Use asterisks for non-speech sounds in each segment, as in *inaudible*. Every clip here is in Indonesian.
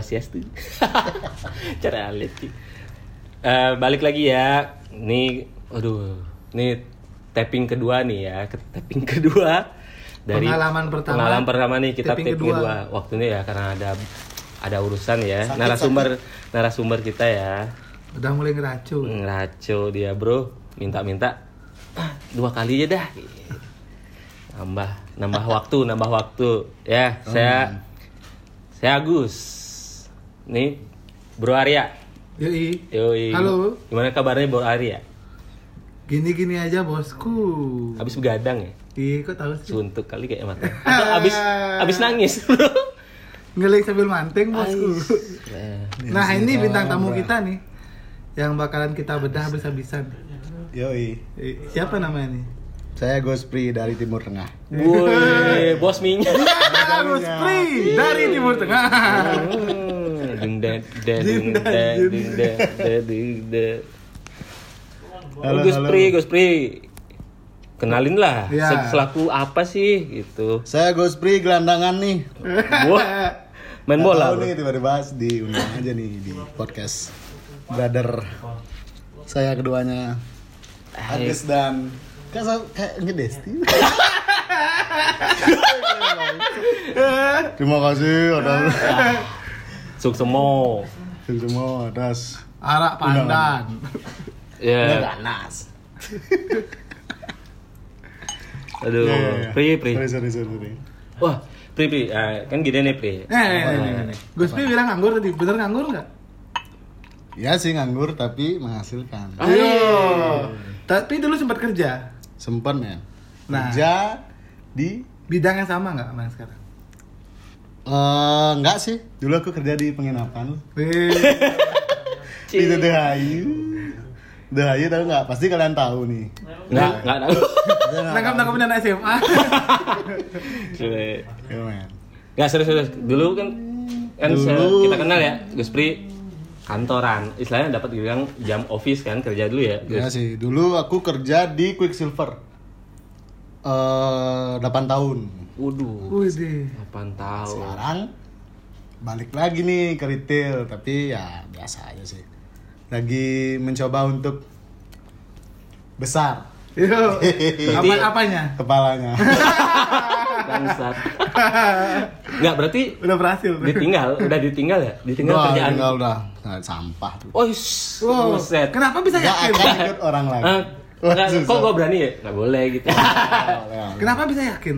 Yus. Swastiastu. *laughs* Cara alit sih. Eh, balik lagi ya. Nih, aduh, nih tapping kedua nih ya, ke tapping kedua dari Pengalaman pertama, Pengalaman pertama nih kita tapping tapping kedua. kedua. Waktunya ya karena ada ada urusan ya. Sakit, narasumber narasumber kita ya. Udah mulai ngeracun. Ngaco dia, Bro. Minta-minta ah, dua kali aja dah. Nambah nambah waktu, nambah waktu. Ya, saya saya Agus. Nih Bro Arya. Yoi. Yoi. Halo. Gimana kabarnya Bro Arya? Gini-gini aja bosku. Habis begadang ya? Ih, kok tahu sih? Suntuk kali kayak mata. Atau *laughs* habis habis nangis, Bro. Ngelik sambil manting bosku. Eh, *laughs* Nah ini bintang tamu kita nih yang bakalan kita bedah habis-habisan. Yoi. Eh, Siapa namanya nih? Saya Gospri dari Timur Tengah. Woi, *laughs* bos minyak. Agus Pri dari Timur Tengah. Deng deng deng deng deng. Halo, Gus. Pri, Gus Pri. Kenalin lah, Ya. se- selaku apa sih gitu. Saya Gospri gelandangan nih. Wah, main bola tahu nih tiba-tiba diundang aja nih di podcast brother saya keduanya Agus dan kan kayak ngedesti. *laughs* Terima kasih atas Suksemo. semua atas Arak pandan. Ya, ganas. *laughs* aduh, Ya, ya, ya. Pri, Pri. Sorry, sorry, sorry, sorry. Wah, Pri, Pri, Ah, kan gini nih Pri. Eh, nih, nih, nih. Gus Pri bilang nganggur tadi, bener nganggur nggak? Ya sih nganggur tapi menghasilkan. Ah. Ayo. Tapi dulu sempat kerja. Sempat men. Nah. Kerja di Bidang yang sama nggak sama sekarang? Eh enggak sih. Dulu aku kerja di penginapan. Wih, *laughs* Di Dehayu. Dehayu tahu nggak? Pasti kalian tahu nih. Nggak, nggak tahu. *laughs* nangkap nangkapin anak SMA. Ya. Nggak serius serius. Dulu kan kan Dulu. kita kenal ya, Gus Pri kantoran. Istilahnya dapat dibilang jam office kan kerja dulu ya. Ya Gus. sih. Dulu aku kerja di Quicksilver. Eh 8 tahun. Waduh, Wih deh. 8 tahun. Sekarang balik lagi nih ke retail, tapi ya biasa aja sih. Lagi mencoba untuk besar Yo. *laughs* Apa apanya? kepalanya. *laughs* Bangsat. Nggak berarti Udah berhasil. ditinggal, udah ditinggal ya? Ditinggal Wah, kerjaan. tinggal udah nah, sampah tuh. Oh, ish, Wow. buset. Kenapa bisa yakin? akan ikut orang lain. Ah, Wah, nggak, kok gue berani ya? Nggak boleh gitu. *laughs* Kenapa bisa yakin?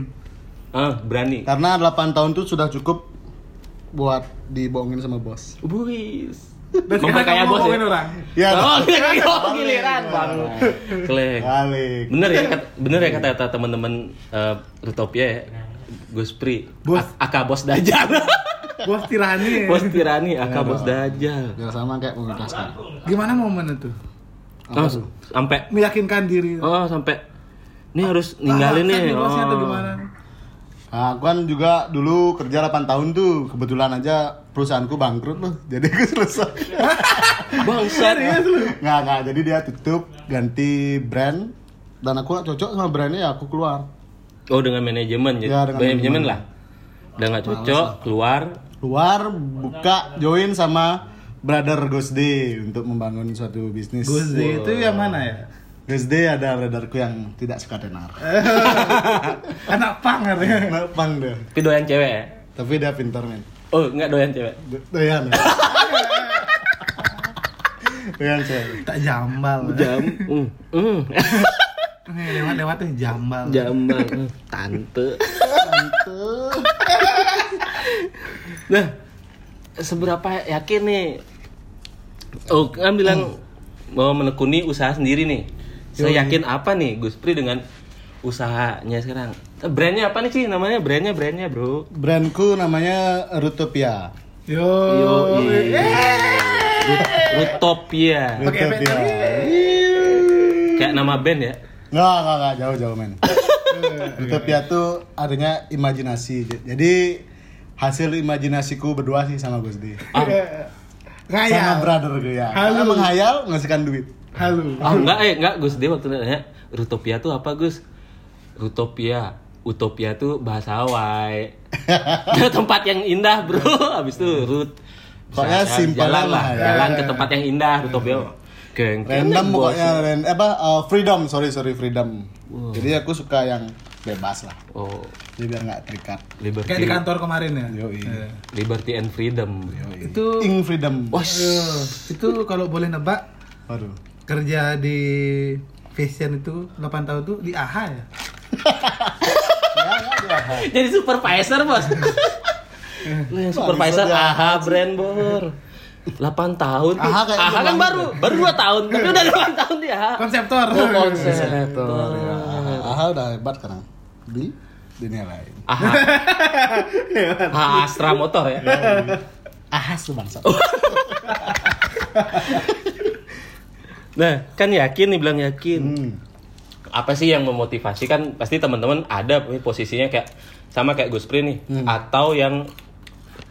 Ah, berani. Karena 8 tahun tuh sudah cukup buat dibohongin sama bos. Buis. *laughs* Dan Memperkaya sekarang bos ya? orang. Ya, oh, giliran bang. Klek. Balik. Bener ya, bener ya kata-kata teman-teman eh, Rutopia ya. Gus Pri, Bos. Aka Bos Dajjal. *laughs* Bos tirani. Bos Tirani, Aka Iya Bos. Dajjal. Ya sama kayak sekarang. Gimana momen itu? Oh, sampai Meyakinkan diri. oh sampai ini harus ninggalin Ah, nih. bosnya atau Oh. Nah, aku kan juga dulu kerja 8 tahun tuh. Kebetulan aja perusahaanku bangkrut loh. *laughs* Jadi aku selesai. *laughs* Bangsat. nggak, nggak. Jadi dia tutup, ganti brand. Dan aku nggak cocok sama brandnya ya aku keluar. Oh dengan manajemen jadi Ya, dengan manajemen manajemen. lah. Udah nggak cocok, keluar. Keluar, buka, join sama Brother Gosde untuk membangun suatu bisnis. Gus D itu yang mana ya? Gosde ada brotherku yang tidak suka tenar. *laughs* Anak panger ya. Pang deh. Tapi doyan cewek ya? Tapi dia pintar men. Oh nggak doyan cewek. Do- Doyan. ya? *laughs* Doyan cewek. Tak jambal. Jam. Mm. Mm. Lewat-lewat tuh jambal. Jambal. Tante. Tante. Nah, seberapa yakin nih? Oh, kan bilang mau menekuni usaha sendiri nih. Saya yakin apa nih Gus Pri dengan usahanya sekarang? Eh, Brandnya apa nih sih namanya? Brandnya brandnya bro. Brandku namanya Rutopia. Yo. Yo, Eh. Rutopia. Rutopia. Kayak nama band ya? Nggak, nggak, nggak, jauh, jauh men. *laughs* Utopia tuh adanya imajinasi. Jadi hasil imajinasiku berdua sih sama Gus D. Ah, Sama Ngayal. brother gue ya. Halo. Karena menghayal menghasilkan duit. Halo. ah, enggak eh enggak Gus. Dia waktu nanya Rutopia tuh apa Gus? Rutopia. Utopia tuh bahasa Hawaii. *laughs* ke tempat yang indah bro. Habis itu root Pokoknya simple jalan lah, lah ya. jalan ke tempat yang indah Rutopio Geng, random pokoknya ran- apa uh, freedom. Sorry sorry freedom. Jadi aku suka yang bebas lah. Oh. Jadi biar nggak terikat. Liberty. Kayak di kantor kemarin ya. Yoi. Eh. liberty and freedom. Itu ing freedom. Wah. Itu kalau boleh nebak waduh kerja di fashion itu 8 tahun tuh di AHA ya. *laughs* jadi supervisor bos. Yang supervisor. AHA brand bor. 8 tahun AHA kayak AHA kan baru baru 2 tahun. Tapi udah 8 tahun dia AHA Konseptor. oh konsep Betul, ya. Aha udah hebat sekarang. Di dunia lain. AHA AHA *laughs* Astra Motor ya. Ahas tuh bangsa *laughs* nah kan yakin nih bilang yakin. Hmm. apa sih yang memotivasi kan pasti teman-teman ada posisinya kayak sama kayak Gus Pri nih atau yang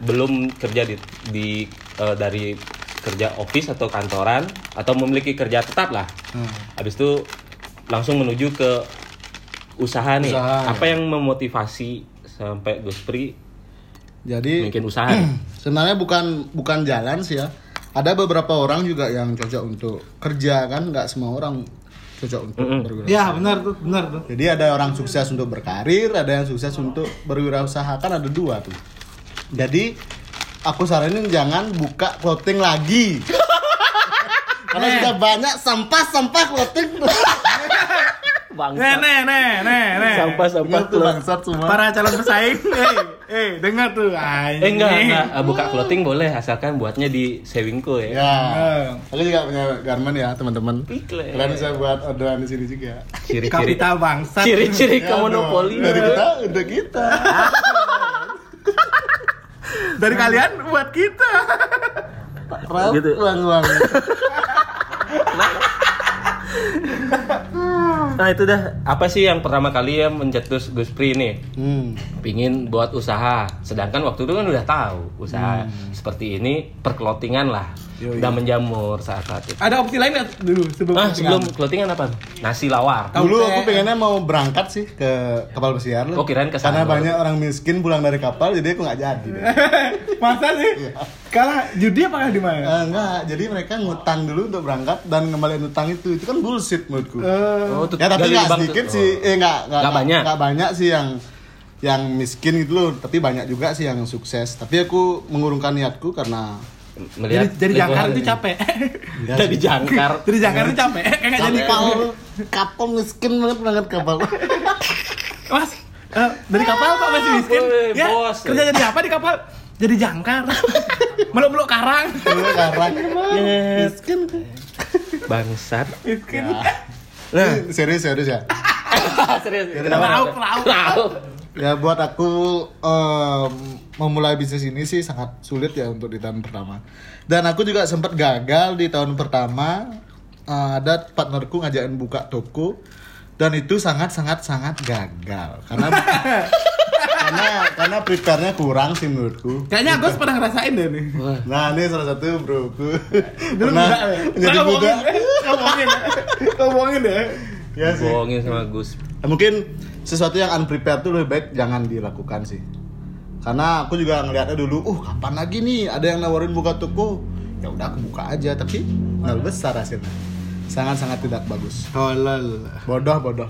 belum kerja di, di eh, dari kerja office atau kantoran atau memiliki kerja tetap lah. Hmm. habis itu langsung menuju ke usaha nih. Usaha, apa yang memotivasi sampai Gus Pri jadi bikin usaha nih? *clears throat* sebenarnya bukan bukan jalan sih ya ada beberapa orang juga yang cocok untuk kerja kan? Nggak semua orang cocok untuk berwirausaha. Ya benar tuh, benar tuh. jadi ada orang sukses untuk berkarir ada yang sukses untuk berwirausaha. Kan ada dua tuh. Jadi aku saranin jangan buka clothing lagi. *laughs* Karena sudah banyak sampah-sampah clothing *laughs* Bangsa. Nih, nih, nih, nih, sampah-sampah Ingat tuh bangsat semua. Para calon pesaing, *laughs* eh, eh, dengar tuh. eh enggak, enggak. Eh, buka clothing boleh asalkan buatnya di Sewingko ya. Ya. Eh. aku juga punya garment ya teman-teman. Kalian bisa buat orderan di sini juga. Ciri-ciri. Kapital bangsat. ciri-ciri Ya, ke monopoli dong. dari kita untuk kita. *laughs* Dari kalian buat kita. Rap, Gitu. uang uang *laughs* Nah itu dah. Apa sih yang pertama kali ya mencetus Gus Pri nih hmm. pingin buat usaha. Sedangkan waktu itu kan udah tahu usaha seperti ini perkelotingan lah Yoi. udah menjamur saat saat itu Ada opsi lain nggak dulu sebelum ah clothingan? sebelum clotingan apa nasi lawar Dulu aku pengennya mau berangkat sih ke kapal pesiar loh. Oh, kirain ke Karena banyak orang miskin pulang dari kapal jadi aku nggak jadi. deh. *laughs* Masa sih? Kalah judi apa kalah di mana? Eh, enggak, jadi mereka ngutang dulu untuk berangkat dan ngembaliin utang itu. Itu kan bullshit menurutku. Eh, Oh, tuh ya tapi nggak sedikit tuh. sih, eh nggak nggak banyak. nggak banyak sih yang yang miskin gitu loh, tapi banyak juga sih yang sukses. Tapi aku mengurungkan niatku karena melihat jadi jangkar itu capek. jadi jangkar jadi jangkar itu capek. Kayak jadi kapal kapal miskin banget berangkat kapal. Mas, eh, dari kapal kok masih miskin? Woi, ya, bos. kerja jadi apa di kapal? Jadi jangkar. Meluk-meluk karang. Dulu karang Nyet. miskin. bangsat Miskin. Nah, serius serius ya. *laughs* serius Kenapa? Lauk, lauk. Lauk. Ya buat aku em, memulai bisnis ini sih sangat sulit ya untuk di tahun pertama. Dan aku juga sempat gagal di tahun pertama. Eh, ada partnerku ngajakin buka toko dan itu sangat sangat sangat gagal karena *laughs* karena karena prepare-nya kurang sih menurutku. Kayaknya Agus pernah ngerasain deh nih. Nah ini salah satu broku Dulu pernah muda ya? Nah, muda. Ngomongin, ngomongin ya. *laughs* Ya sih. bohongin sama Gus. Nah, mungkin sesuatu yang unprepared tuh lebih baik jangan dilakukan sih. Karena aku juga ngeliatnya dulu uh kapan lagi nih ada yang nawarin buka toko? Ya udah aku buka aja. Tapi nol besar hasilnya. Sangat sangat tidak bagus. Tolol. bodoh bodoh.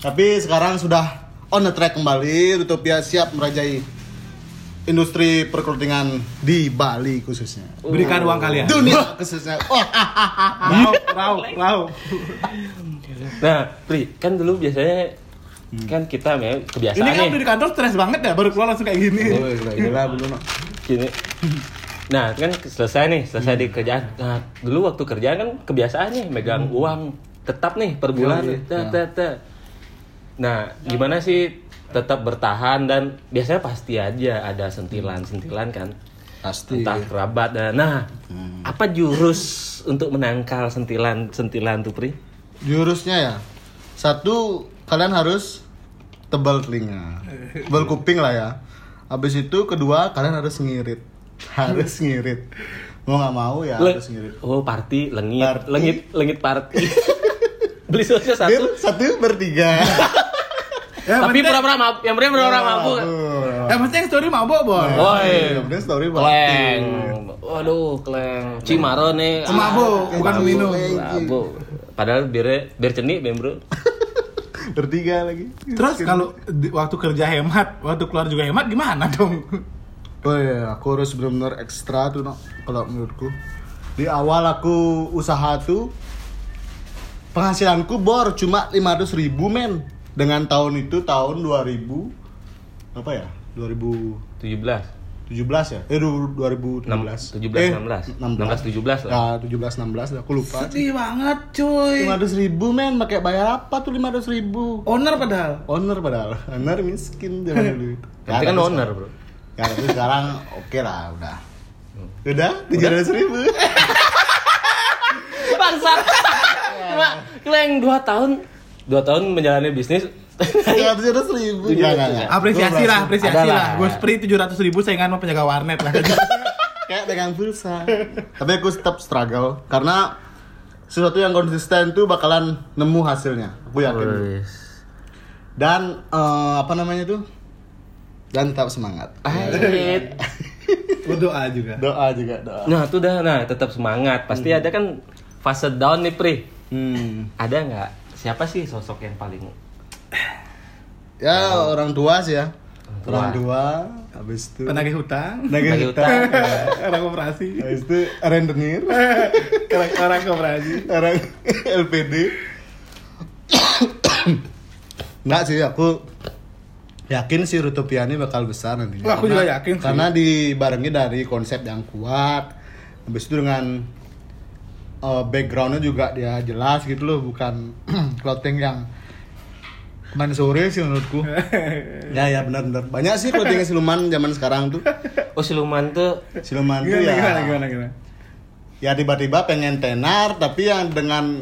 Tapi sekarang sudah on the track kembali. Utopia siap merajai industri perkelutingan di Bali khususnya Berikan uang kalian. dunia khususnya *laughs* Raup, raup, raup. nah Pri kan dulu biasanya kan kita ya kebiasaan Ini kan udah di kantor stres banget ya, baru keluar langsung kayak gini. Oh, gila, gila, dulu no. gini nah kan selesai nih selesai di kerjaan nah dulu waktu kerjaan kan kebiasaan nih megang uang tetap nih per bulan Iya, iya. Tet, tet. nah gimana sih tetap bertahan dan biasanya pasti aja ada sentilan sentilan kan pasti entah kerabat dan nah apa jurus untuk menangkal sentilan sentilan tuh pri Jurusnya ya. Satu, kalian harus tebal telinga. Tebal kuping lah ya. Habis itu kedua, kalian harus ngirit. *laughs* Harus ngirit. Mau nggak mau ya Le- harus ngirit. oh party lengit Party. lengit lengit party *laughs* beli satu satu bertiga. *laughs* Ya, tapi penting- pura-pura mabuk yang penting pura-pura mabuk Mabuk. Eh, pasti yang story mabok, Boy. Woi. Yang penting story Kleng. batin. Waduh, kleng. Cimaro nih. Oh, mabuk, bukan mabuk. minum. Mabuk. Padahal biar cenik, Bem, Bro. *laughs* Bertiga lagi. Terus kalau di- waktu kerja hemat, waktu keluar juga hemat gimana dong? Oh iya, aku harus benar-benar ekstra tuh, no, kalau menurutku. Di awal aku usaha tuh penghasilanku bor cuma 500 ribu men. Dengan tahun itu tahun 2000 apa ya? 2017 17. ya? Eh du- 2017. 17, eh, 16. 16 17 lah. Ya, 17 16 aku lupa. Sedih banget, cuy. 500 ribu men, pakai bayar apa tuh 500 ribu? Owner padahal. Owner padahal, owner miskin zaman dulu. Nanti kan owner, Bro. Ya tapi sekarang oke lah udah. Udah tujuh ratus ribu. Bangsa. Cuma kleng 2 tahun 2 tahun menjalani bisnis. Tujuh ratus ribu. Tujuh ratus. Apresiasi lah, apresiasi lah. lah. Gue spree 700 ribu saingan sama penjaga warnet lah. *laughs* Kayak dengan pulsa. tapi aku tetap struggle karena sesuatu yang konsisten tuh bakalan nemu hasilnya. Aku yakin. Wis. Dan eh, apa namanya tuh? Dan tetap semangat. Ait. Berdoa juga. Doa juga doa. Nah, itu dah. Nah, tetap semangat. Pasti ada kan fase down nih, Pri. Hmm. Ada nggak? Siapa sih sosok yang paling Ya orang tua sih ya. tua. Orang tua. Habis itu. Penagih hutang, Nagih Nagih hutang. orang koperasi, Habis itu rentenir. orang orang koperasi. orang LPD Enggak sih aku yakin sih Rutopia ini bakal besar nanti. Wah, aku juga yakin sih. Karena dibarengi dari konsep yang kuat. Habis itu dengan uh, backgroundnya juga dia jelas gitu loh, bukan *clears throat* clothing yang kemarin sore sih menurutku. *laughs* ya ya benar-benar banyak sih clothing siluman zaman sekarang tuh. Oh, siluman tuh Siluman tuh Gimana, ya gimana, gimana, gimana? ya tiba-tiba pengen tenar tapi yang dengan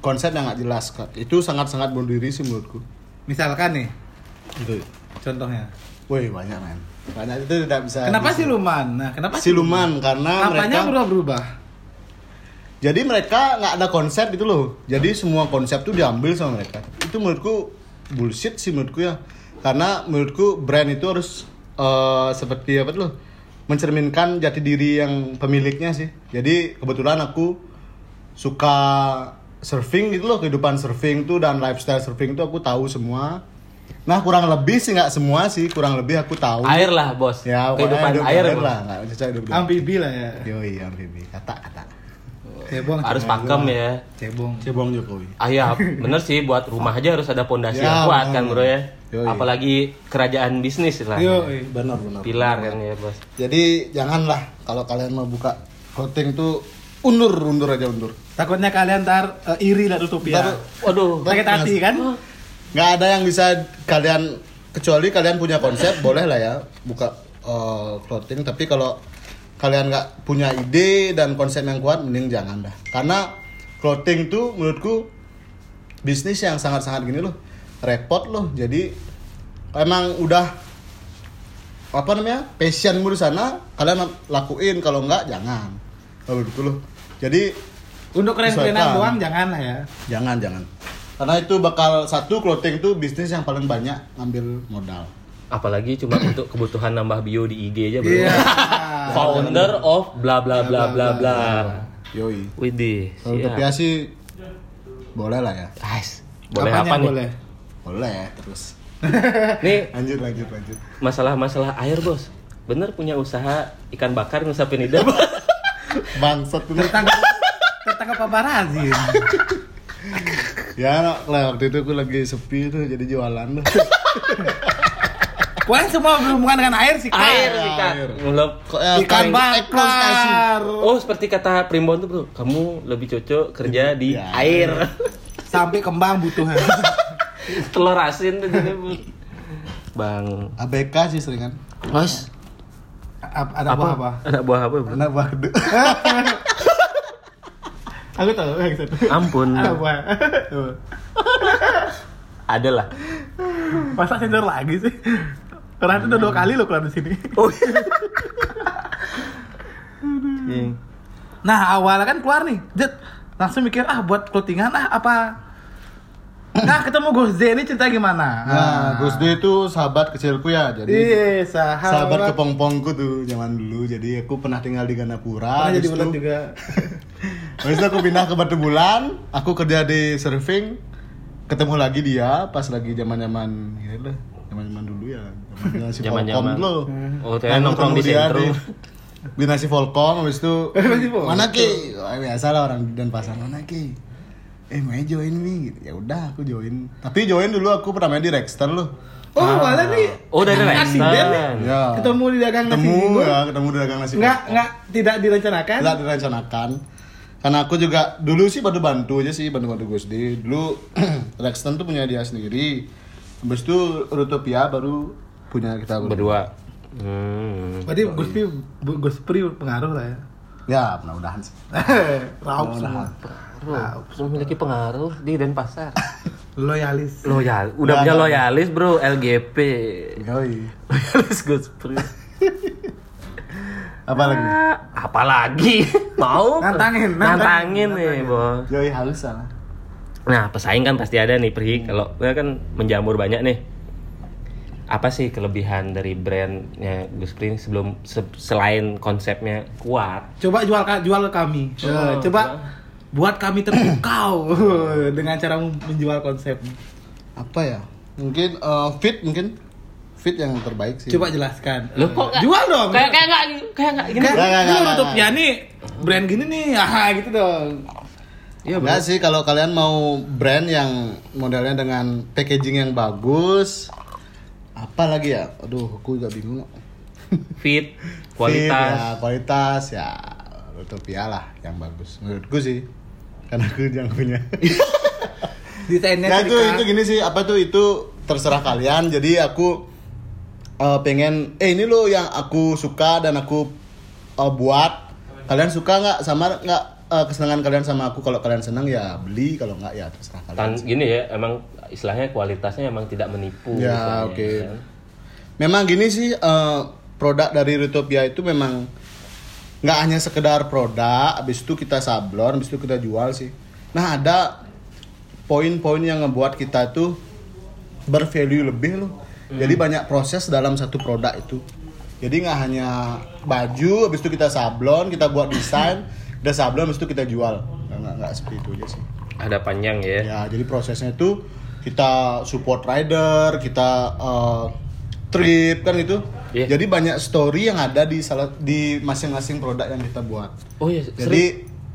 konsep yang nggak jelas itu sangat-sangat bunuh diri sih menurutku Misalkan nih, itu contohnya. woi banyak men banyak itu tidak bisa Kenapa bisa- siluman? Nah, kenapa siluman karena Apanya mereka berubah-berubah? Jadi mereka nggak ada konsep itu loh. Jadi semua konsep tuh diambil sama mereka. Itu menurutku bullshit sih menurutku ya. Karena menurutku brand itu harus eh, seperti apa tuh loh mencerminkan jati diri yang pemiliknya sih. Jadi kebetulan aku suka surfing gitu loh kehidupan surfing tuh dan lifestyle surfing tuh aku tahu semua. Nah kurang lebih sih nggak semua sih kurang lebih aku tahu. Air lah, Bos. ya Kehidupan hidup air, air Bos. lah nggak bisa hidup Amfibi lah ya. yoi amfibi. Kata kata Cebong. Harus cebong. pakem ya. Cebong. cebong jokowi Ah ya, bener sih buat rumah aja harus ada pondasi Ya, yang kuat kan, bener. Bro ya. Yoi. Apalagi kerajaan bisnis lah. Yo, benar benar Pilar kan ya, Bos. jadi janganlah kalau kalian mau buka clothing tuh undur undur aja undur takutnya kalian ntar eh, iri lah Utopia. Ntar- Waduh. Sakit hati kan? nggak ada yang bisa kalian kecuali kalian punya konsep boleh lah ya buka uh, clothing tapi kalau kalian nggak punya ide dan konsep yang kuat mending jangan dah. Karena clothing tuh menurutku bisnis yang sangat-sangat gini loh. Repot loh. Jadi emang udah apa namanya passionmu di sana kalian lakuin. Kalau nggak jangan. Kalau menurutku loh. Jadi Untuk keren-kerenan doang jangan lah ya. Jangan, jangan. Karena itu bakal satu clothing itu bisnis yang paling banyak ngambil modal. Apalagi cuma *clears throat* untuk kebutuhan nambah bio di IG aja, Bro. Iya. *laughs* Founder of bla bla bla bla bla. Yoi. Widih. Kalau siap. Utopia sih boleh lah ya. Ais, boleh Apanya apa nih? boleh? Boleh terus. *laughs* Nih, Lanjut, lanjut, lanjut. masalah-masalah air, Bos. Bener punya usaha ikan bakar ngusapin lidah. *laughs* Bangsat tuh. Tertangkap tertangkap paparazzi. Ya, lah waktu itu aku lagi sepi tuh jadi jualan tuh. Pokoknya semua berhubungan dengan air sih. Kak. air ikan. Ikan bakar. Oh, seperti kata Primbon tuh, Bro. Kamu lebih cocok kerja di Ya. air. Sampai kembang butuh. *laughs* Telur asin tuh jadi. Bang. ABK sih seringan. Mas, A- ada buah apa? Ada buah apa, Bro? Anak badu. *laughs* Aku tahu yang satu. Ampun. Ada buah. Ada lah. Masa sensor lagi sih? Orang itu udah dua kali lo keluar di sini. Oh. Iya. Nah awalnya kan keluar nih, Jet langsung mikir ah buat clothingan ah apa Nah, ketemu Gus Z ini cerita gimana? Nah, Gus D itu sahabat kecilku ya, jadi Iya, sahabat. sahabat kepompongku tuh zaman dulu. Jadi aku pernah tinggal di Ganapura. Pernah jadi bulan juga. *laughs* Habis itu aku pindah ke Batu Bulan, aku kerja di surfing, ketemu lagi dia pas lagi zaman-zaman ini lah, zaman-zaman dulu ya, zaman *laughs* si Zaman-zaman. Volcom dulu. Oh, ternyata nongkrong di sentro. di nasi Volcom, habis itu *laughs* Nasi mana ki? Oh, biasa lah orang dan pasar mana ki? Eh mau join nih, gitu. ya udah aku join. Tapi join dulu aku pernah main di Rexter loh. Oh, malah nih. Oh, dari nih. Ya. Ketemu di dagang nasi ketemu ya, ketemu di dagang nasi. Enggak, Volcom. enggak tidak direncanakan. Tidak direncanakan. Karena aku juga dulu sih bantu bantu aja sih bantu bantu Gus D. Dulu *clears throat* Rexton tuh punya dia sendiri. Habis itu Rutopia baru punya kita berdua. Berdua. Hmm. Berarti Gus Pri, Gus Pri pengaruh lah ya. Ya mudah-mudahan sih. *laughs* Raup semua. Bro, memiliki pengaruh di Denpasar. *laughs* Loyalis. Loyal, udah Ya, punya ada. loyalis bro, LGP. Yoi. *laughs* Loyalis Gus Pri. Apa lagi? Ah, Apalagi mau Nantangin, nantangin, nantangin, nih bos. Yoi halus lah. Nah pesaing kan pasti ada nih pergi kalau gue kan menjamur banyak nih. Apa sih kelebihan dari brandnya Gus Pri sebelum se- selain konsepnya kuat? Coba jual ka- jual ke kami. Oh, Eh, coba buat kami terpukau *coughs* dengan cara menjual konsep. Apa ya? Mungkin eh, fit mungkin fit yang terbaik sih. Coba jelaskan. Lo kok nggak- jual dong. Kayak kayak nggak kayak nggak gini. Kayak lu ya nih brand gini nih, ah *laughs* gitu dong. Iya. Enggak sih kalau kalian mau brand yang modelnya dengan packaging yang bagus. Apa lagi ya? Aduh, aku juga bingung. Fit, *laughs* Fit, ya, kualitas. kualitas ya Utopia lah yang bagus menurutku sih karena aku yang punya *laughs* Desainnya ya itu itu gini sih apa tuh itu terserah kalian jadi aku eh, pengen eh ini loh yang aku suka dan aku eh, buat kalian suka nggak sama nggak eh, kesenangan kalian sama aku kalau kalian senang ya beli kalau nggak ya terserah kalian Tan gini ya, emang istilahnya kualitasnya emang tidak menipu. Ya, oke. kan. Memang gini sih eh, produk dari Rutopia itu memang nggak hanya sekedar produk, habis itu kita sablon, habis itu kita jual sih. Nah ada poin-poin yang ngebuat kita tuh bervalue lebih loh. Jadi banyak proses dalam satu produk itu. Jadi nggak hanya baju, habis itu kita sablon, kita buat desain, *laughs* kita sablon, habis itu kita jual. Nggak, nggak, seperti itu aja sih. Ada panjang ya. Ya, jadi prosesnya itu kita support rider, kita uh, trip kan itu. Iya. Jadi banyak story yang ada di salah di masing-masing produk yang kita buat. Oh iya, sering. Jadi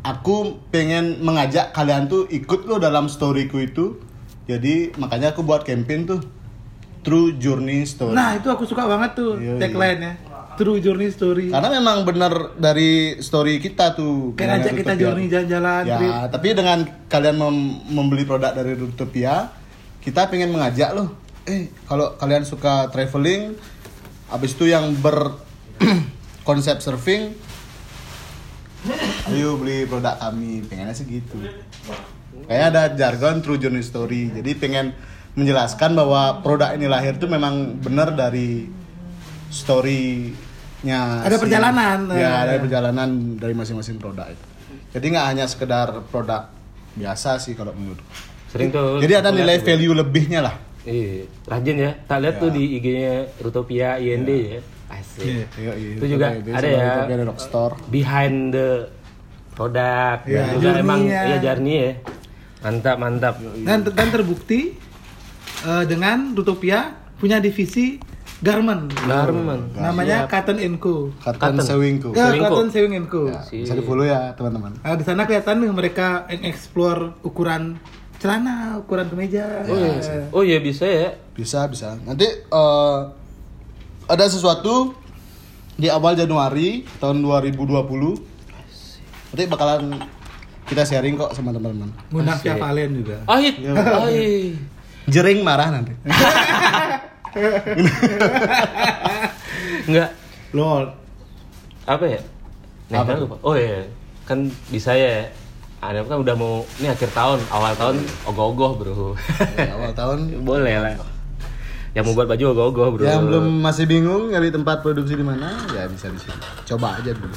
aku pengen mengajak kalian tuh ikut loh dalam storyku itu. Jadi makanya aku buat campaign tuh True Journey Story. Nah, itu aku suka banget tuh Iya, iya. tagline-nya. True Journey Story. Karena memang bener dari story kita tuh. Ngajak dengan kita journey jalan-jalan, Ya, trip. tapi dengan kalian mem- membeli produk dari Rutopia, kita pengen mengajak loh. Eh, kalau kalian suka traveling, habis itu yang ber *clears throat* konsep surfing, ayo beli produk kami. Pengennya sih gitu. Kayak ada jargon True Journey Story. Jadi pengen menjelaskan bahwa produk ini lahir tuh memang benar dari story-nya. Ada si- perjalanan. Ya, ada perjalanan dari masing-masing produk itu. Jadi nggak hanya sekedar produk biasa sih kalau menurut. Sering tuh. Jadi ada nilai tuh. value lebihnya lah. Iya, rajin ya. Tak lihat tuh Ya. di IG-nya Rutopia IND ya. Asik. Iya, iya. Itu juga Itu ada ya. Rutopia ada Rockstore. Behind the product. Iya. Dan juga emang Journey-nya. iya journey ya. Mantap, mantap. Dan dan terbukti eh, dengan Rutopia punya divisi garment. Garment. Namanya Cotton Co. Cotton Cotton. Sewingku. Ya, Sewing Co. Cotton Sewing Co. Ya, Si- bisa di follow ya teman-teman. Nah, di sana kelihatan nih mereka explore ukuran celana, ukuran kemeja. Oh iya. Oh iya bisa ya. Bisa bisa. Nanti eh, ada sesuatu di awal Januari tahun 2020. Nanti bakalan kita sharing kok sama teman-teman. Ngundang. Via Valen juga. Ahit. Iya. Ahit. Jering marah nanti. *laughs* Enggak Lol. apa ya? Nah, Apa lupa. Oh iya. Kan bisa ya. Ada kan udah mau ini akhir tahun, awal tahun ogoh-ogoh, Bro. Ya, awal tahun Boleh lah. Yang mau buat baju ogoh-ogoh, Bro. Yang belum masih bingung nyari tempat produksi di mana, ya bisa di sini. Coba aja dulu.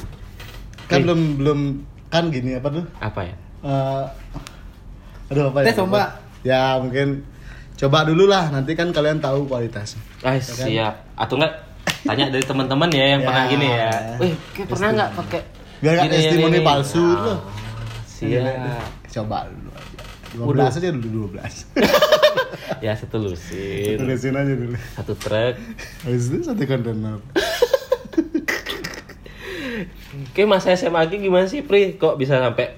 Kan Oke. belum belum kan gini apa tuh? apa ya? Eh, aduh apa ya? Tes ombak. Ya mungkin coba dulu lah, nanti kan kalian tahu kualitasnya. Ah, siap. Atau enggak tanya dari teman-teman ya yang Ya. pernah gini ya. Wih, kayak pernah nggak pakai gini, gini, testimoni gini? palsu Ah, tuh. Siap. Coba dulu aja. 12 aja dulu 12. *laughs* ya satu lusin, Terusin aja dulu. satu truk. Habis itu satu kontainer. *laughs* Oke, masa SMA lagi gimana sih, Pri? Kok bisa sampai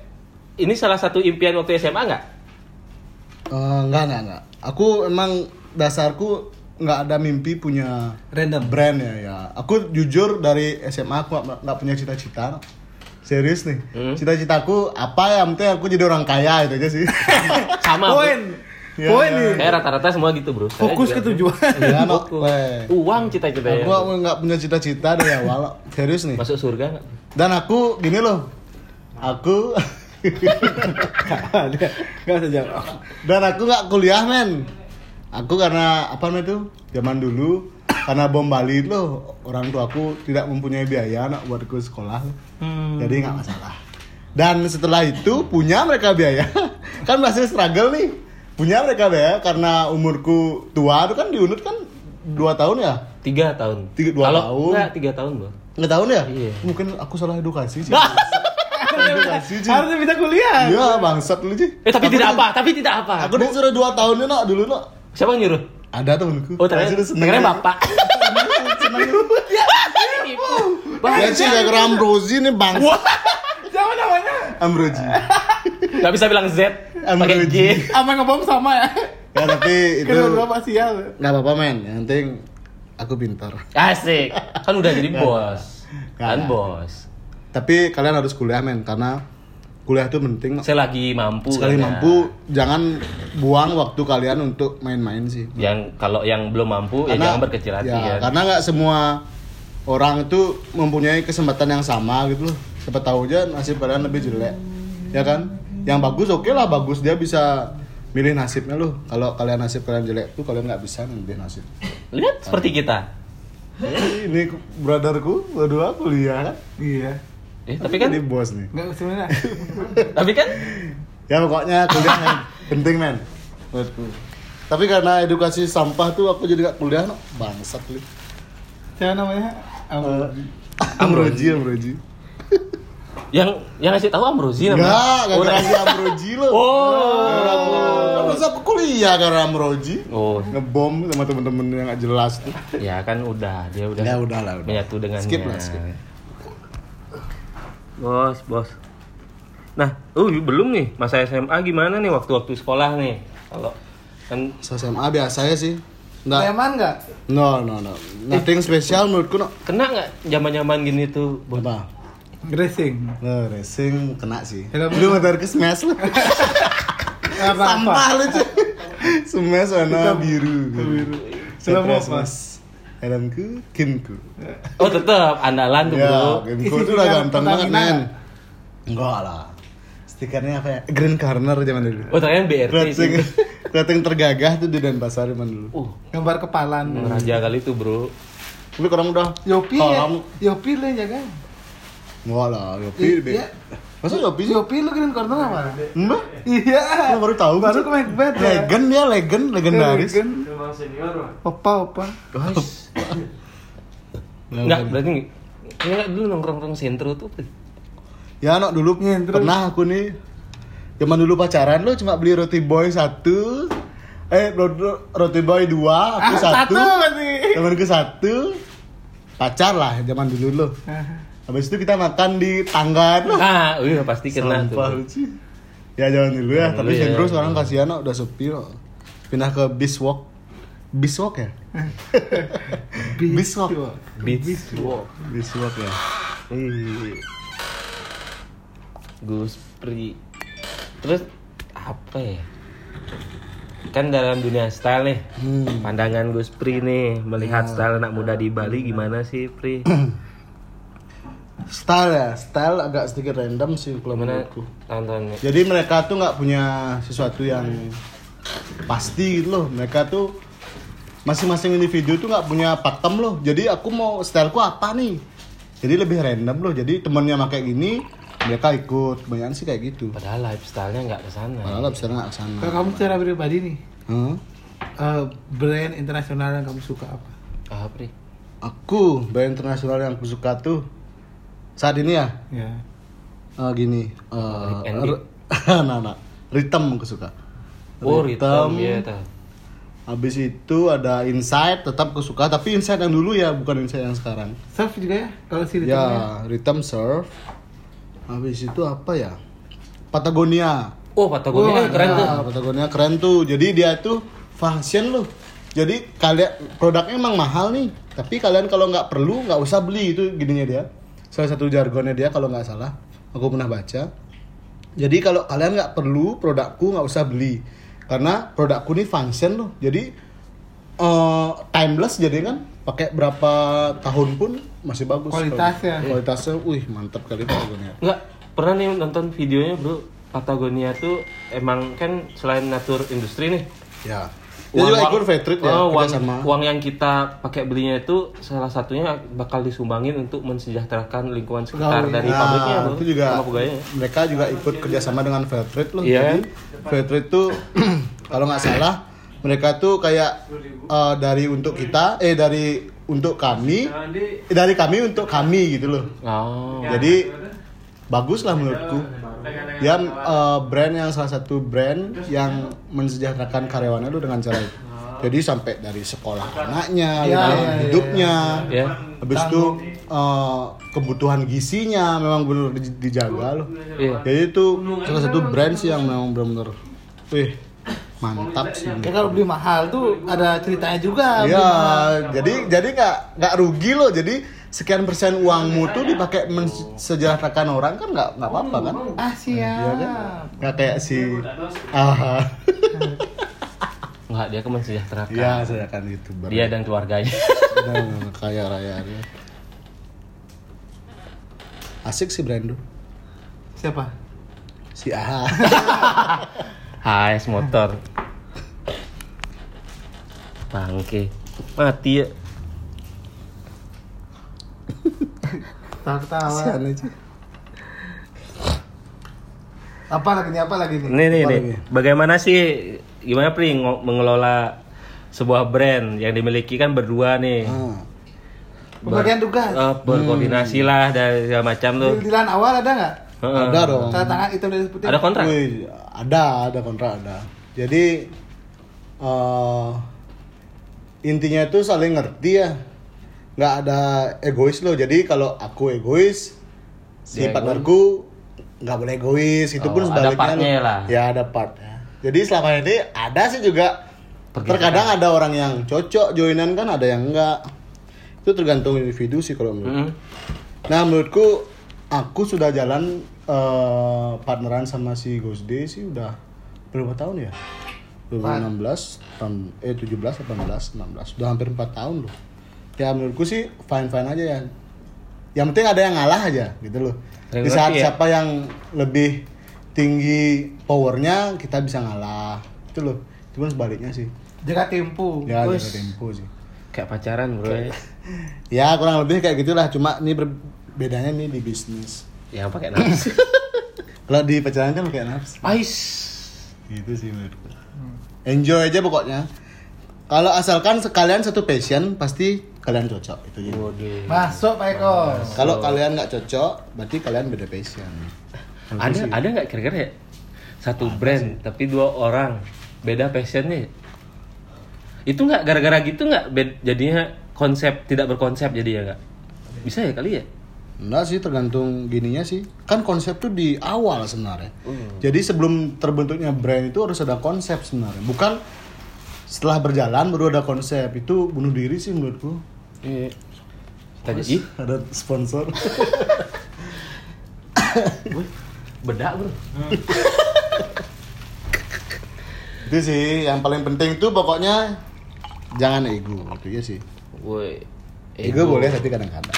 ini salah satu impian waktu SMA nggak? Eh, enggak, enggak, enggak. Aku emang dasarku nggak ada mimpi punya Random. brand ya ya aku jujur dari SMA aku nggak punya cita-cita serius nih Hmm. cita-citaku apa ya penting aku jadi orang kaya itu aja sih *laughs* Sama. Poin. Ya, Poin ya. nih. Kayak rata-rata semua gitu, Bro. Saya Fokus ke tujuan. ya no, Fokus. Uang cita-cita ya. aku nggak punya cita-cita dari awal serius nih Masuk surga nggak? dan aku gini loh aku *laughs* Gak usah jawab. dan aku nggak kuliah men aku karena apa namanya itu zaman dulu karena bom Bali itu loh orang tua aku tidak mempunyai biaya nak buatku sekolah Hmm. jadi nggak masalah dan setelah itu punya mereka biaya *laughs* kan masih struggle nih punya mereka biaya karena umurku tua itu kan di unut kan dua tahun ya Tiga tahun. Tiga- dua Kalau tahun. Enggak, tiga tahun, Bro. nggak tahun ya Iya. mungkin aku salah edukasi sih *laughs* Harusnya bisa kuliah. Iya bangsat lu sih Eh, tapi Aku tidak di- apa, tapi tidak apa. Aku disuruh dua tahun nak dulu nak Siapa yang nyuruh? ada temenku Oh, ternyata, ternyata bapak. *laughs* Ya sih kayak Ambrosi nih bang Siapa namanya? Ambrosi Gak bisa bilang Z, J. Sama ngebom sama ya. Ya tapi *laughs* itu Pak sial. nggak apa-apa men Yang penting aku pintar Asik. Kan udah jadi bos. Kan bos. Tapi kalian harus kuliah men Karena kuliah itu penting Saya lagi mampu. Sekali kan, ya. mampu Jangan buang waktu kalian untuk main-main sih Yang kalau yang belum mampu ya jangan berkecil hati ya, ya. Karena nggak semua orang itu mempunyai kesempatan yang sama gitu loh Siapa tahu aja nasib kalian lebih jelek Ya kan Yang bagus oke lah bagus Dia bisa milih nasibnya loh Kalau kalian nasib kalian jelek tuh kalian nggak bisa milih nasib Lihat seperti kita. Ini brotherku berdua kuliah Iya. Eh, tapi kan Jadi bos nih Enggak sebenarnya. *laughs* tapi kan Ya pokoknya kuliah men. penting men menurutku Tapi karena edukasi sampah tuh aku jadi gak kuliah no. Bangsat lu Siapa namanya? *laughs* Amroji Amroji yang yang ngasih tahu Amrozi namanya. Enggak, gak *laughs* Oh, gara Amroji lo Oh. Kan masa aku kuliah karena Amroji Oh, Ngebom sama temen-temen yang gak jelas tuh ya kan udah dia udah Ya udah lah udah menyatu dengannya. Skip lah skip Bos, bos. Nah, oh belum nih masa SMA gimana nih waktu-waktu sekolah nih? Kalau kan SMA biasa ya sih Nggak Preman enggak? No no no Nothing spesial menurutku no kena nggak zaman-zaman gini tuh? Bos? Apa? Racing. No, racing kena sih Helm- Lu ngetar ke smash lu? Sampah lu cuy Smash warna biru biru. Helm apa? Helmku, kinku Oh tetap andalan tuh Ya, bro. tuh udah ganteng banget men nggak? Enggak lah Stikernya apa ya? Green Corner zaman dulu Oh ternyata BRT Clothing, sih. clothing tergagah tuh di Denpasar zaman dulu Uh, Gambar kepalan. raja kali tuh bro. Tapi orang udah Yopi ya? Kolam. Yopi lah jaga. Enggak lah, Yopi Iya. Masa Yopi sih? Yopi lu green corner apa? Mbak? Iya. Lu baru tahu Baru ke Macbeth ya. Legend dia, legend, legendaris Legend. Opa, opa. Guys. Enggak, berarti Enggak dulu nongkrong-nongkrong sentro tuh. Ya anak dulu pernah aku nih Zaman dulu pacaran lo cuma beli roti boy satu Eh ro- roti boy dua, aku Ah, satu, satu berarti. Temanku satu Pacar lah zaman dulu lo Habis itu kita makan di tangga loh Ah, iya pasti kena Sampah tuh. lucu. Ya jangan dulu ya, Jangan tapi ya. Sentro sekarang kasihan no, udah sepi no. Pindah ke Biswalk. Biswalk ya? *laughs* Biswalk. Beats. Biswalk ya. Gus Pri. Terus apa ya? Kan dalam dunia style nih, Hmm. pandangan Gus Pri nih melihat style anak muda di Bali gimana sih Pri? *clears throat* Style ya, style agak sedikit random sih kalau menurutku. tontonnya? Jadi mereka tuh nggak punya sesuatu yang pasti gitu loh. Mereka tuh masing-masing individu tuh nggak punya pakem loh. Jadi aku mau styleku apa nih? Jadi lebih random loh. Jadi temennya pakai gini, mereka ikut kebanyakan sih kayak gitu Padahal lifestyle-nya nggak ke sana. padahal bisa nggak ke sana Kalau kamu secara pribadi nih, Hmm? eh, brand internasional yang kamu suka apa? Ah, Pri. aku brand internasional yang aku suka tuh saat ini ya Ya. eh, gini eh, Rick and r- *laughs* nah, nah, Rhythm aku suka Oh, Rhythm, iya tahu. Habis itu ada Insight, tetap aku suka tapi Insight yang dulu ya, bukan Insight yang sekarang. Surf juga ya? Kalau si Rhythm ya. Ya, Rhythm Surf. Habis itu apa ya? Patagonia. Oh, Patagonia Oh, keren tuh. Nah, Patagonia keren tuh. Jadi dia tuh function loh. Jadi kalian produknya emang mahal nih, tapi kalian kalau nggak perlu nggak usah beli itu gininya dia. Salah satu jargonnya dia kalau nggak salah, aku pernah baca. Jadi kalau kalian nggak perlu produkku nggak usah beli, karena produkku ini function loh. Jadi eh, timeless jadi kan, pakai berapa tahun pun masih bagus. Kualitasnya. Kualitasnya, wih mantap kali Patagonia. Enggak, pernah nih nonton videonya, Bro. Patagonia tuh emang kan selain natur industri nih. Ya. Dia juga ikut fair trade ya, oh, uang, kerjasama. uang yang kita pakai belinya itu salah satunya bakal disumbangin untuk mensejahterakan lingkungan sekitar Pegawai. dari Nah, pabriknya, itu juga sama pegawainya. mereka juga ikut kerjasama dengan Fairtrade loh. Iya. Jadi Fairtrade tuh *clears throat* kalau nggak salah mereka tuh kayak eh, dari untuk kita, eh dari untuk kami, eh, dari kami untuk kami gitu loh. Oh. Jadi bagus lah menurutku. Dia eh, brand yang salah satu brand yang mensejahterakan karyawannya tuh dengan cara itu. Jadi sampai dari sekolah anaknya, Iya, gitu, iya, iya, hidupnya, Ya. habis itu eh, kebutuhan gizinya memang benar dijaga loh. Iya. Jadi itu salah satu brand sih yang memang benar-benar, wih mantap sih. Ya kalau beli mahal tuh ada ceritanya juga. Iya, mahal. jadi jadi nggak nggak rugi loh. Jadi sekian persen uangmu tuh dipakai mensejahterakan orang kan nggak nggak apa-apa kan? Ah siap. Iya kan? Nggak kayak si ah Enggak, dia kan mensejahterakan. ya saya kan youtuber. Dia dan keluarganya. Dan kaya raya dia. Asik sih Brando. Siapa? Si Aha. HS motor. Bangke. Mati ya. Sian aja. Apa lagi nih? Apa lagi nih? Nih nih Apa nih. lagi? Bagaimana sih gimana Pri mengelola sebuah brand yang dimiliki kan berdua nih. Ah. Pembagian tugas. Eh, berkoordinasi lah dan segala macam tuh. Deal-dealan awal ada nggak? Heeh. Ada dong. Tanda tangan hitam dan putih. Ada kontrak? Wih, ada, ada kontrak ada. Jadi eh intinya itu saling ngerti ya. Nggak ada egois loh. Jadi kalau aku egois, si Dia partnerku nggak boleh egois. Itu pun Oh, ada sebaliknya. partnya loh. lah. Ya ada partnya. Jadi selama ini ada sih juga. Pergeseran. Terkadang ada orang yang cocok joinan kan, ada yang enggak. Itu tergantung individu sih kalau menurut. Mm-mm. Nah menurutku aku sudah jalan eh, partneran sama si Gosde sih udah berapa tahun ya? 2016, tahun eh 17, 18, 16, udah hampir 4 tahun loh. Ya menurutku sih fine fine aja ya. Yang penting ada yang ngalah aja gitu loh. Yang Di saat ya? siapa yang lebih tinggi powernya kita bisa ngalah. Itu loh. Pun sebaliknya sih. Jaga tempo. Ya jaga tempo sih. Kayak pacaran, Bro. ya. *laughs* Ya kurang lebih kayak gitulah. Cuma ini bedanya nih di bisnis. Yang pakai nafsu. *laughs* Kalau di pacaran kan kayak nafsu. Ais. Gitu sih menurutku. Enjoy aja pokoknya. Kalau asalkan sekalian satu passion, pasti kalian cocok itu jadi. Waduh. Masuk Pak Eko. Kalau kalian nggak cocok, berarti kalian beda passion. Ada ada nggak kira-kira ya satu brand tapi dua orang beda passionnya? Itu nggak gara-gara gitu nggak jadinya konsep tidak berkonsep jadi ya nggak? Bisa ya kali ya? Enggak sih tergantung gininya sih. Kan konsep tuh di awal sebenarnya. Jadi sebelum terbentuknya brand itu harus ada konsep sebenarnya. Bukan setelah berjalan baru ada konsep. Itu bunuh diri sih menurutku. Iya. Kita jadi ih, Ada sponsor. *laughs* bedak bro. itu sih yang paling penting tuh pokoknya jangan ego itu ya sih. Woi. Ego, boleh tapi kadang-kadang.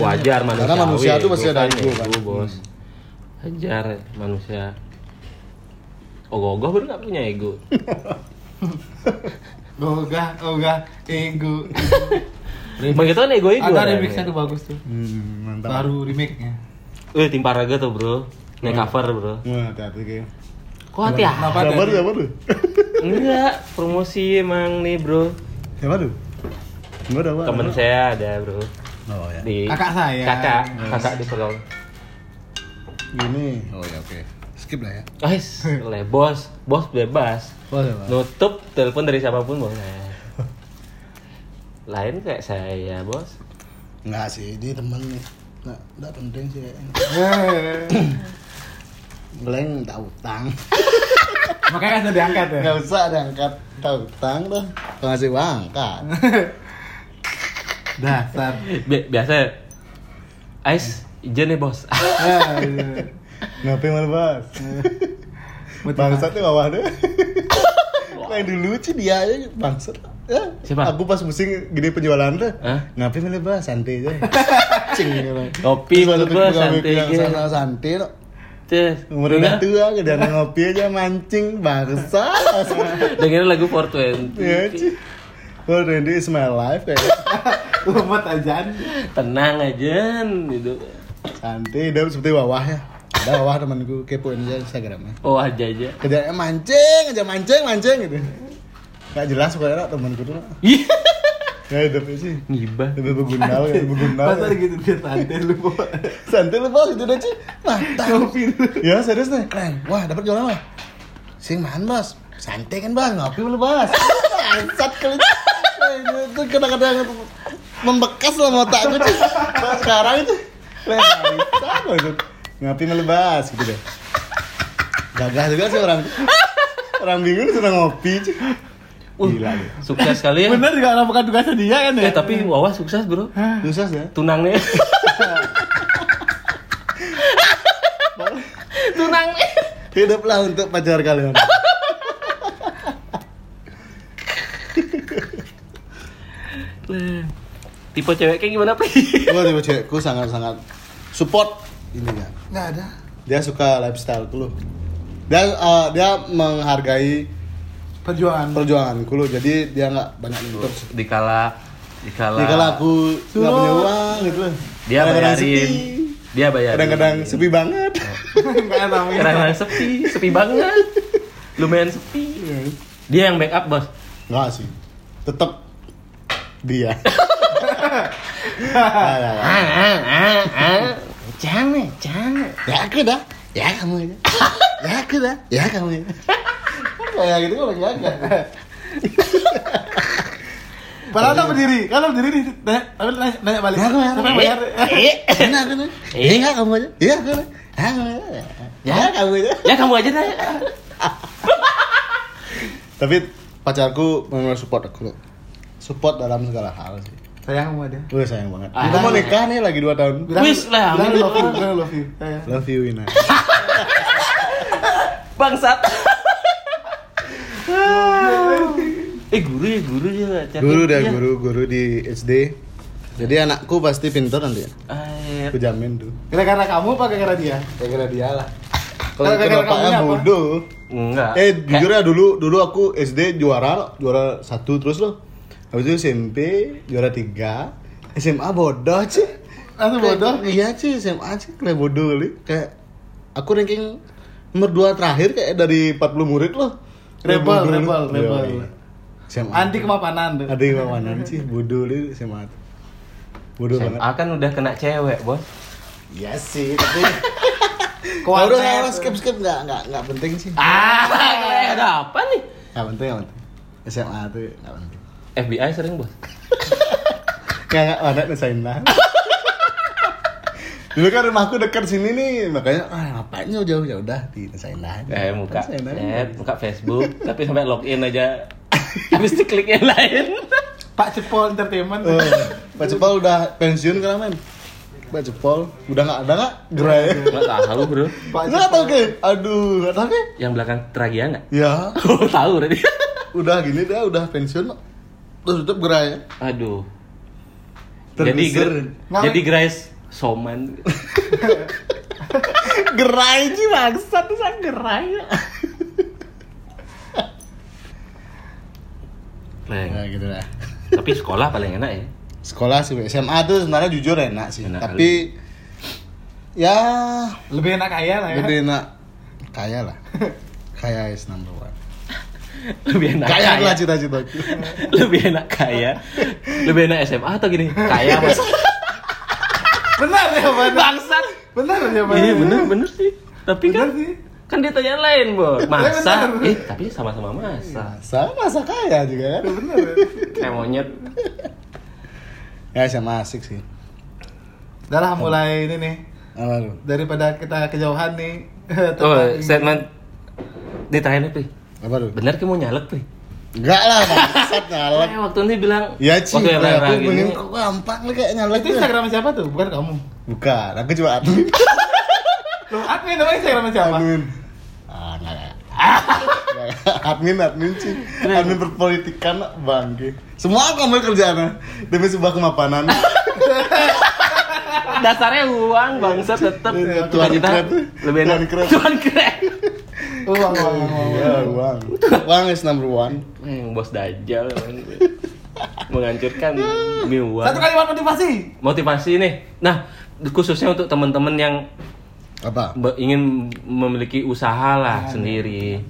Wajar manusia. Karena manusia tuh pasti ada ego, kan. bos. Wajar manusia. Ogoh-ogoh baru nggak punya ego. *laughs* Ogah, ogah, ego. Emang itu kan ego-ego. Ada kan, remixnya ya? tuh bagus tuh. Hmm, mantap. Baru remake-nya. Eh, tim Paraga tuh, Bro. Naik cover, Bro. Wah, hati-hati kayak. Kok hati-hati? Kenapa tuh? Siapa tuh? *laughs* Enggak, promosi emang nih, Bro. Siapa tuh? Enggak ada? Temen saya ada, Bro. Oh ya. Di Kakak saya. Kakak, kakak di. Gini. Oh ya oke. Skip lah ya. Guys, le bos, bos bebas. Boleh. Nutup telepon dari siapa pun boleh. Lain kayak saya, bos. Enggak sih, dia temen nih. Enggak, enggak penting sih. Eh, Beleng tak utang. *laughs* Makanya kan sudah diangkat ya. Enggak usah ada angkat tak utang dah. Kalau ngasih uang, angkat. *laughs* Dasar. Bi- biasa Ais, izin nih, bos. Iya. Ngapain malu bas? Bangsat tuh bawah deh. *laughs* Main dulu sih dia aja bangsat. Ya, Siapa? Aku pas pusing gini penjualan tuh. Ngapain malu bas? Santai aja. *laughs* Cing. Kopi, Malu pegawai santai sana santai no. Cih, Umur udah tua, kedan ngopi aja mancing bangsa. *laughs* dengerin lagu 420. Ya sih. Oh, Randy is my life kayak Umat aja. Tenang aja, gitu. santai, dia seperti wawah ya. Ada wawah temanku kepoin aja Instagramnya. Oh aja aja. Kerjanya mancing aja mancing mancing gitu. Gak jelas pokoknya temanku tuh. Ih, Ya hidupnya sih. ngibah. Lebih begunal ya, begunal. Masa gitu dia santai lu, Bo. Santai lu bos, itu udah sih. Mantap. Ya serius nih, keren. Wah, dapat jualan mah. Sing man bos. Santai kan bos, ngopi lu bos. Bangsat kali. Wah, Itu kadang-kadang membekas lah mau tak sih. Nah, Sekarang itu. Bangsat Ngopi melebas gitu deh. Gagah juga sih orang. Orang bingung sudah ngopi. cuy. Gila deh. Sukses sekali ya. Bener juga bukan tugasnya dia kan ya? Eh tapi Wawa sukses bro. Susah ya. Tunangnya. *laughs* Tunangnya. Hiduplah untuk pacar kalian. Tipe cewek kayak gimana Pri? Gue tipe cewekku sangat-sangat support ini ya. Nggak ada. Dia suka lifestyle lu. Dia eh, dia menghargai Perjuangan. perjuanganku lu. Jadi dia nggak banyak nuntut. Dikala dikala Jadi kalau aku nggak punya uang gitu loh. dia Kadang-kadang bayarin. sepi. Dia bayarin. Kadang-kadang sepi banget. *laughs* Nggak namanya. Kadang-kadang sepi, sepi banget. Lumayan sepi. Dia yang backup bos. Enggak sih. Tetap dia. *laughs* Ya, ya. Jangan, jangan. Ya aku dah. Ya kamu aja. *laughs* Ya aku dah. Ya kamu aja. Kayak gitu kalau jaga. Padahal tak berdiri. Kalau berdiri nih, nanya, tapi nanya, nanya balik. Ya aku ya. Siapa yang bayar? Eh, Ini aku nih. Iya enggak kamu aja. Iya aku nih. Ya kamu aja. Ya kamu aja. ya kamu aja deh. Tapi pacarku memang support aku loh. Support dalam segala hal sih. Sayang sama dia. Gue sayang banget. Ah. Kita mau nikah nih lagi 2 tahun. Wis lah, bilang love you, bilang love you. Sayang. Love you Ina. *laughs* Bangsat. *laughs* eh guru ya guru ya. Cakep. Guru dah Iya. guru guru di SD. Jadi anakku pasti pintar nanti ya. Aku jamin tuh. Gara-gara kamu apa gara-gara dia? Kira-kira dia lah. Kalau Kalau ke gara-gara bapaknya kamunya apa? bodoh. Enggak. Eh jujur ya dulu dulu aku SD juara juara satu terus loh. Habis itu SMP juara tiga. SMA bodoh sih. Kayak- bodoh? Iya sih SMA sih kayak bodoh kali. Kayak aku ranking nomor dua terakhir kayak dari 40 murid loh. Rebel, rebel, lu. rebel. Yoi. SMA. Anti kemapanan tuh. Ada yang mana sih bodoh lu SMA. Bodoh banget. SMA kan udah kena cewek bos. Iya sih, tapi *laughs* Kok Kalau udah tuh? skip skip nggak nggak nggak penting sih. Ah, *laughs* ada apa nih? Nggak penting nggak penting. SMA tuh nggak penting. FBI sering bos. *laughs* Nggak nggak ada desain lah. *laughs* Dulu kan rumahku dekat sini nih, makanya ah ngapain jauh ya udah di desain lah. Eh muka, chat, muka Facebook, tapi sampai login aja. *laughs* Habis diklik yang lain. Pak Cepol Entertainment. Oh, Pak Cepol udah pensiun kan men? Pak Cepol udah nggak ada nggak gerai? Enggak tahu bro. Pak Nggak tahu ke? Aduh nggak tahu ke? Yang belakang Tragia enggak? Ya Oh, tahu berarti. udah gini dia udah pensiun terus tutup gerai. Aduh. Jadi ger- jadi guys soman. *laughs* gerai sih bangsat tuh gerai. Leng. Nah gitu lah. Tapi sekolah paling enak ya. Sekolah sih SMA tuh sebenarnya jujur enak sih. Enak Tapi Ya, Lebih enak kaya lah ya. lebih enak kaya lah. Kaya is number one. Lebih enak Kaya kaya. adalah cita-citaku. *laughs* Lebih enak kaya. Lebih enak SMA atau gini? Kaya mas. Benar ya, benar. Bangsat. Benar ya, Iya bener bener sih. Tapi Benar kan sih. kan ditanya lain bos. Masa? bener. Eh tapi sama-sama masa. Sama masa kaya juga kan? Benar. ya. Kayak monyet. Ya sama asik sih. Udah lah mulai ini nih. Daripada kita kejauhan nih. Oh *laughs* statement ditanya nih Pri. Apa lu? Bener kamu mau nyalek Pri? Enggak lah, bangsat nyalek. *laughs* Eh, waktu ini bilang Ya Ci, waktu yang aku pengen ini kok gampang nih kayak nyalek. Itu Instagram siapa tuh? Bukan kamu. Bukan, aku cuma admin. *laughs* Loh, admin namanya Instagram siapa? admin. Ah, enggak *laughs* admin admin sih. Admin perpolitikan bangke. Semua aku ambil kerjaan demi sebuah kemapanan. dasarnya uang bangsa tetap Tuan kita lebih enak Tuan keren. Uang, uang, uang, uang. Ya, uang. Uang is number one. Hmm, bos emang. menghancurkan demi uang. Satu kalimat motivasi. Motivasi nih. Nah, khususnya untuk teman-teman yang Apa? be- ingin memiliki usaha lah sendiri.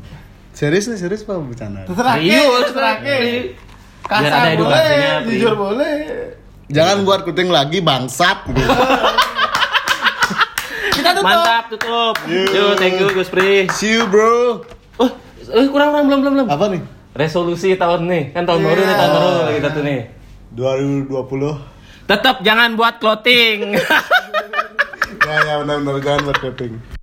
Serius nih, serius apa bercanda? Serius. Pri. Kasar edukasinya, boleh, jujur boleh. Jangan buat kuting lagi bangsat. Kita *laughs* tutup. Mantap tutup. Yo, thank you Gus Pri. See you, bro. Oh, eh, kurang kurang belum belum belum. Apa nih? Resolusi tahun nih. Kan tahun baru nih, tahun baru kita tuh nih. 2020. Tetap jangan buat clothing. *laughs* Ya, ya benar-benar jangan buat kuting.